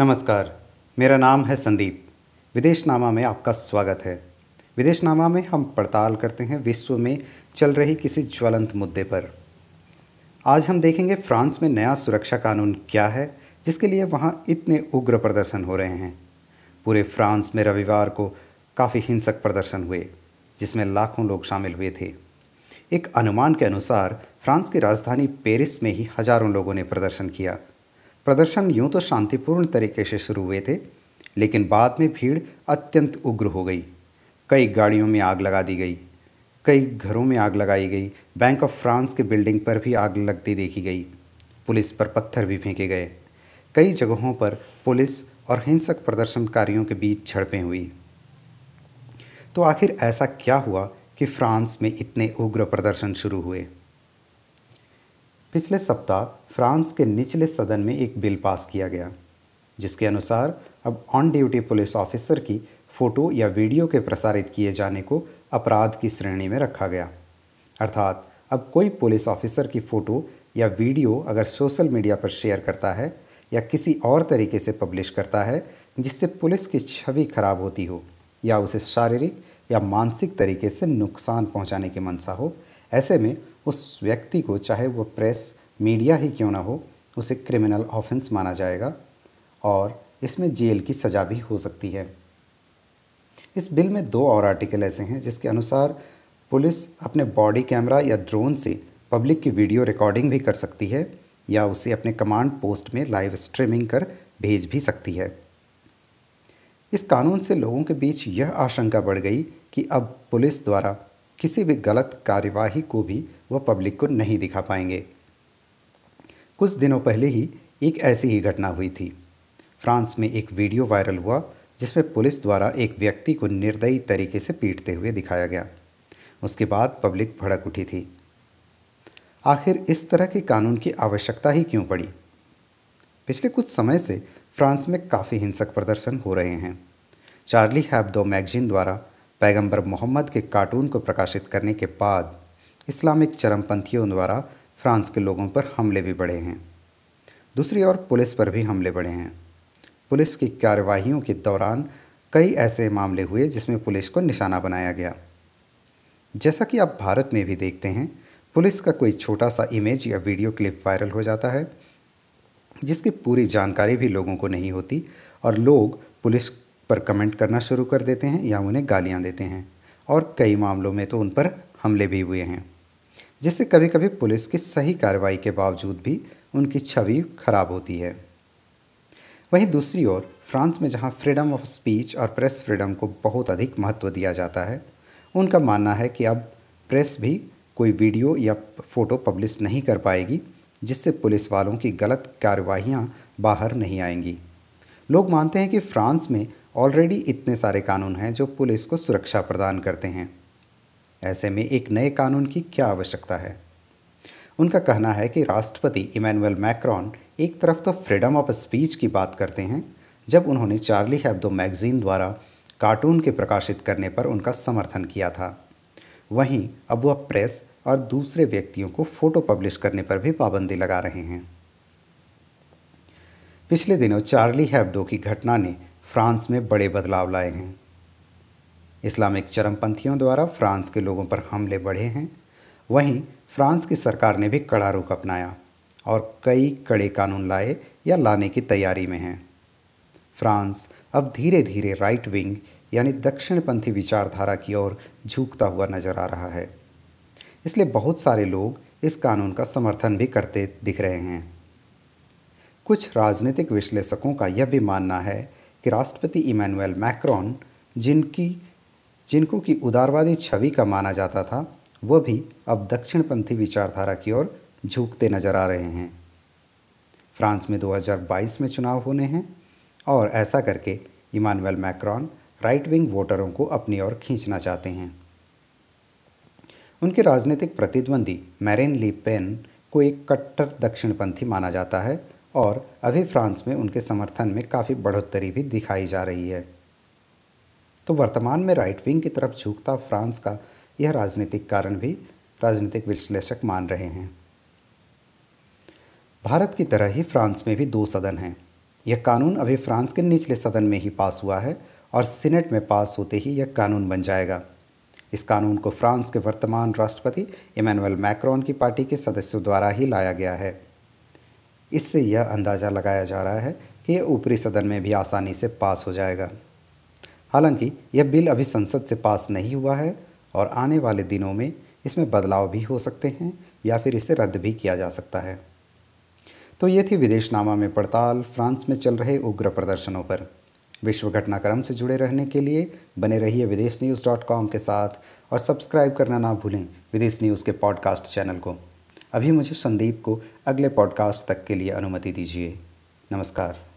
नमस्कार, मेरा नाम है संदीप। विदेशनामा में आपका स्वागत है। विदेशनामा में हम पड़ताल करते हैं विश्व में चल रही किसी ज्वलंत मुद्दे पर। आज हम देखेंगे फ्रांस में नया सुरक्षा कानून क्या है, जिसके लिए वहाँ इतने उग्र प्रदर्शन हो रहे हैं। पूरे फ्रांस में रविवार को काफ़ी हिंसक प्रदर्शन हुए, जिसमें लाखों लोग शामिल हुए थे। एक अनुमान के अनुसार, फ्रांस की राजधानी पेरिस में ही हज़ारों लोगों ने प्रदर्शन किया। प्रदर्शन यूँ तो शांतिपूर्ण तरीके से शुरू हुए थे, लेकिन बाद में भीड़ अत्यंत उग्र हो गई। कई गाड़ियों में आग लगा दी गई, कई घरों में आग लगाई गई बैंक ऑफ़ फ्रांस के बिल्डिंग पर भी आग लगती देखी गई, पुलिस पर पत्थर भी फेंके गए। कई जगहों पर पुलिस और हिंसक प्रदर्शनकारियों के बीच झड़पें हुई। तो आखिर ऐसा क्या हुआ कि फ्रांस में इतने उग्र प्रदर्शन शुरू हुए? पिछले सप्ताह फ्रांस के निचले सदन में एक बिल पास किया गया, जिसके अनुसार अब ऑन ड्यूटी पुलिस ऑफिसर की फ़ोटो या वीडियो के प्रसारित किए जाने को अपराध की श्रेणी में रखा गया। अर्थात, अब कोई पुलिस ऑफिसर की फ़ोटो या वीडियो अगर सोशल मीडिया पर शेयर करता है या किसी और तरीके से पब्लिश करता है, जिससे पुलिस की छवि खराब होती हो या उसे शारीरिक या मानसिक तरीके से नुकसान पहुँचाने की मंशा हो, ऐसे में उस व्यक्ति को, चाहे वह प्रेस, मीडिया ही क्यों ना हो, उसे क्रिमिनल ऑफेंस माना जाएगा और इसमें जेल की सज़ा भी हो सकती है। इस बिल में दो और आर्टिकल ऐसे हैं जिसके अनुसार पुलिस अपने बॉडी कैमरा या ड्रोन से पब्लिक की वीडियो रिकॉर्डिंग भी कर सकती है या उसे अपने कमांड पोस्ट में लाइव स्ट्रीमिंग कर भेज भी सकती है। इस कानून से लोगों के बीच यह आशंका बढ़ गई कि अब पुलिस द्वारा किसी भी गलत कार्यवाही को भी वह पब्लिक को नहीं दिखा पाएँगे। कुछ दिनों पहले ही एक ऐसी ही घटना हुई थी। फ्रांस में एक वीडियो वायरल हुआ, जिसमें पुलिस द्वारा एक व्यक्ति को निर्दयी तरीके से पीटते हुए दिखाया गया। उसके बाद पब्लिक भड़क उठी थी। आखिर इस तरह के कानून की आवश्यकता ही क्यों पड़ी? पिछले कुछ समय से फ्रांस में काफ़ी हिंसक प्रदर्शन हो रहे हैं। चार्ली हैब्दो मैगजीन द्वारा पैगंबर मोहम्मद के कार्टून को प्रकाशित करने के बाद इस्लामिक चरमपंथियों द्वारा फ्रांस के लोगों पर हमले भी बढ़े हैं। दूसरी ओर पुलिस पर भी हमले बढ़े हैं। पुलिस की कार्यवाहियों के दौरान कई ऐसे मामले हुए जिसमें पुलिस को निशाना बनाया गया। जैसा कि आप भारत में भी देखते हैं, पुलिस का कोई छोटा सा इमेज या वीडियो क्लिप वायरल हो जाता है, जिसकी पूरी जानकारी भी लोगों को नहीं होती और लोग पुलिस पर कमेंट करना शुरू कर देते हैं या उन्हें गालियाँ देते हैं और कई मामलों में तो उन पर हमले भी हुए हैं। जिससे कभी कभी पुलिस की सही कार्रवाई के बावजूद भी उनकी छवि खराब होती है। वहीं दूसरी ओर, फ्रांस में जहाँ फ्रीडम ऑफ़ स्पीच और प्रेस फ्रीडम को बहुत अधिक महत्व दिया जाता है, उनका मानना है कि अब प्रेस भी कोई वीडियो या फ़ोटो पब्लिश नहीं कर पाएगी, जिससे पुलिस वालों की गलत कार्यवाहियाँ बाहर नहीं आएँगी। लोग मानते हैं कि फ्रांस में ऑलरेडी इतने सारे कानून हैं जो पुलिस को सुरक्षा प्रदान करते हैं। ऐसे में एक नए कानून की क्या आवश्यकता है? उनका कहना है कि राष्ट्रपति इमैनुअल मैक्रॉन एक तरफ़ तो फ्रीडम ऑफ़ स्पीच की बात करते हैं, जब उन्होंने चार्ली हैब्दो मैगजीन द्वारा कार्टून के प्रकाशित करने पर उनका समर्थन किया था। वहीं अब वह प्रेस और दूसरे व्यक्तियों को फ़ोटो पब्लिश करने पर भी पाबंदी लगा रहे हैं। पिछले दिनों चार्ली हैब्दो की घटना ने फ्रांस में बड़े बदलाव लाए हैं। इस्लामिक चरमपंथियों द्वारा फ्रांस के लोगों पर हमले बढ़े हैं। वहीं फ्रांस की सरकार ने भी कड़ा रुख अपनाया और कई कड़े कानून लाए या लाने की तैयारी में हैं। फ्रांस अब धीरे धीरे राइट विंग, यानी दक्षिणपंथी विचारधारा की ओर झुकता हुआ नज़र आ रहा है। इसलिए बहुत सारे लोग इस कानून का समर्थन भी करते दिख रहे हैं। कुछ राजनीतिक विश्लेषकों का यह भी मानना है कि राष्ट्रपति इमैनुअल मैक्रॉन, जिनकी जिनको की उदारवादी छवि का माना जाता था वह भी अब दक्षिणपंथी विचारधारा की ओर झुकते नज़र आ रहे हैं। फ्रांस में 2022 में चुनाव होने हैं और ऐसा करके इमानुअल मैक्रॉन राइट विंग वोटरों को अपनी ओर खींचना चाहते हैं। उनके राजनीतिक प्रतिद्वंदी मैरिन ली पेन को एक कट्टर दक्षिणपंथी माना जाता है और अभी फ्रांस में उनके समर्थन में काफ़ी बढ़ोतरी भी दिखाई जा रही है। तो वर्तमान में राइट विंग की तरफ़ झुकता फ्रांस का यह राजनीतिक कारण भी राजनीतिक विश्लेषक मान रहे हैं। भारत की तरह ही फ्रांस में भी दो सदन हैं। यह कानून अभी फ्रांस के निचले सदन में ही पास हुआ है और सीनेट में पास होते ही यह कानून बन जाएगा। इस कानून को फ्रांस के वर्तमान राष्ट्रपति इमैनुअल मैक्रोन की पार्टी के सदस्यों द्वारा ही लाया गया है। इससे यह अंदाज़ा लगाया जा रहा है कि यह ऊपरी सदन में भी आसानी से पास हो जाएगा। हालाँकि यह बिल अभी संसद से पास नहीं हुआ है और आने वाले दिनों में इसमें बदलाव भी हो सकते हैं या फिर इसे रद्द भी किया जा सकता है। तो ये थी विदेशनामा में पड़ताल, फ्रांस में चल रहे उग्र प्रदर्शनों पर। विश्व घटनाक्रम से जुड़े रहने के लिए बने रहिए विदेश न्यूज़ डॉट कॉम के साथ और सब्सक्राइब करना ना भूलें विदेश न्यूज़ के पॉडकास्ट चैनल को। अभी मुझे संदीप को अगले पॉडकास्ट तक के लिए अनुमति दीजिए। नमस्कार।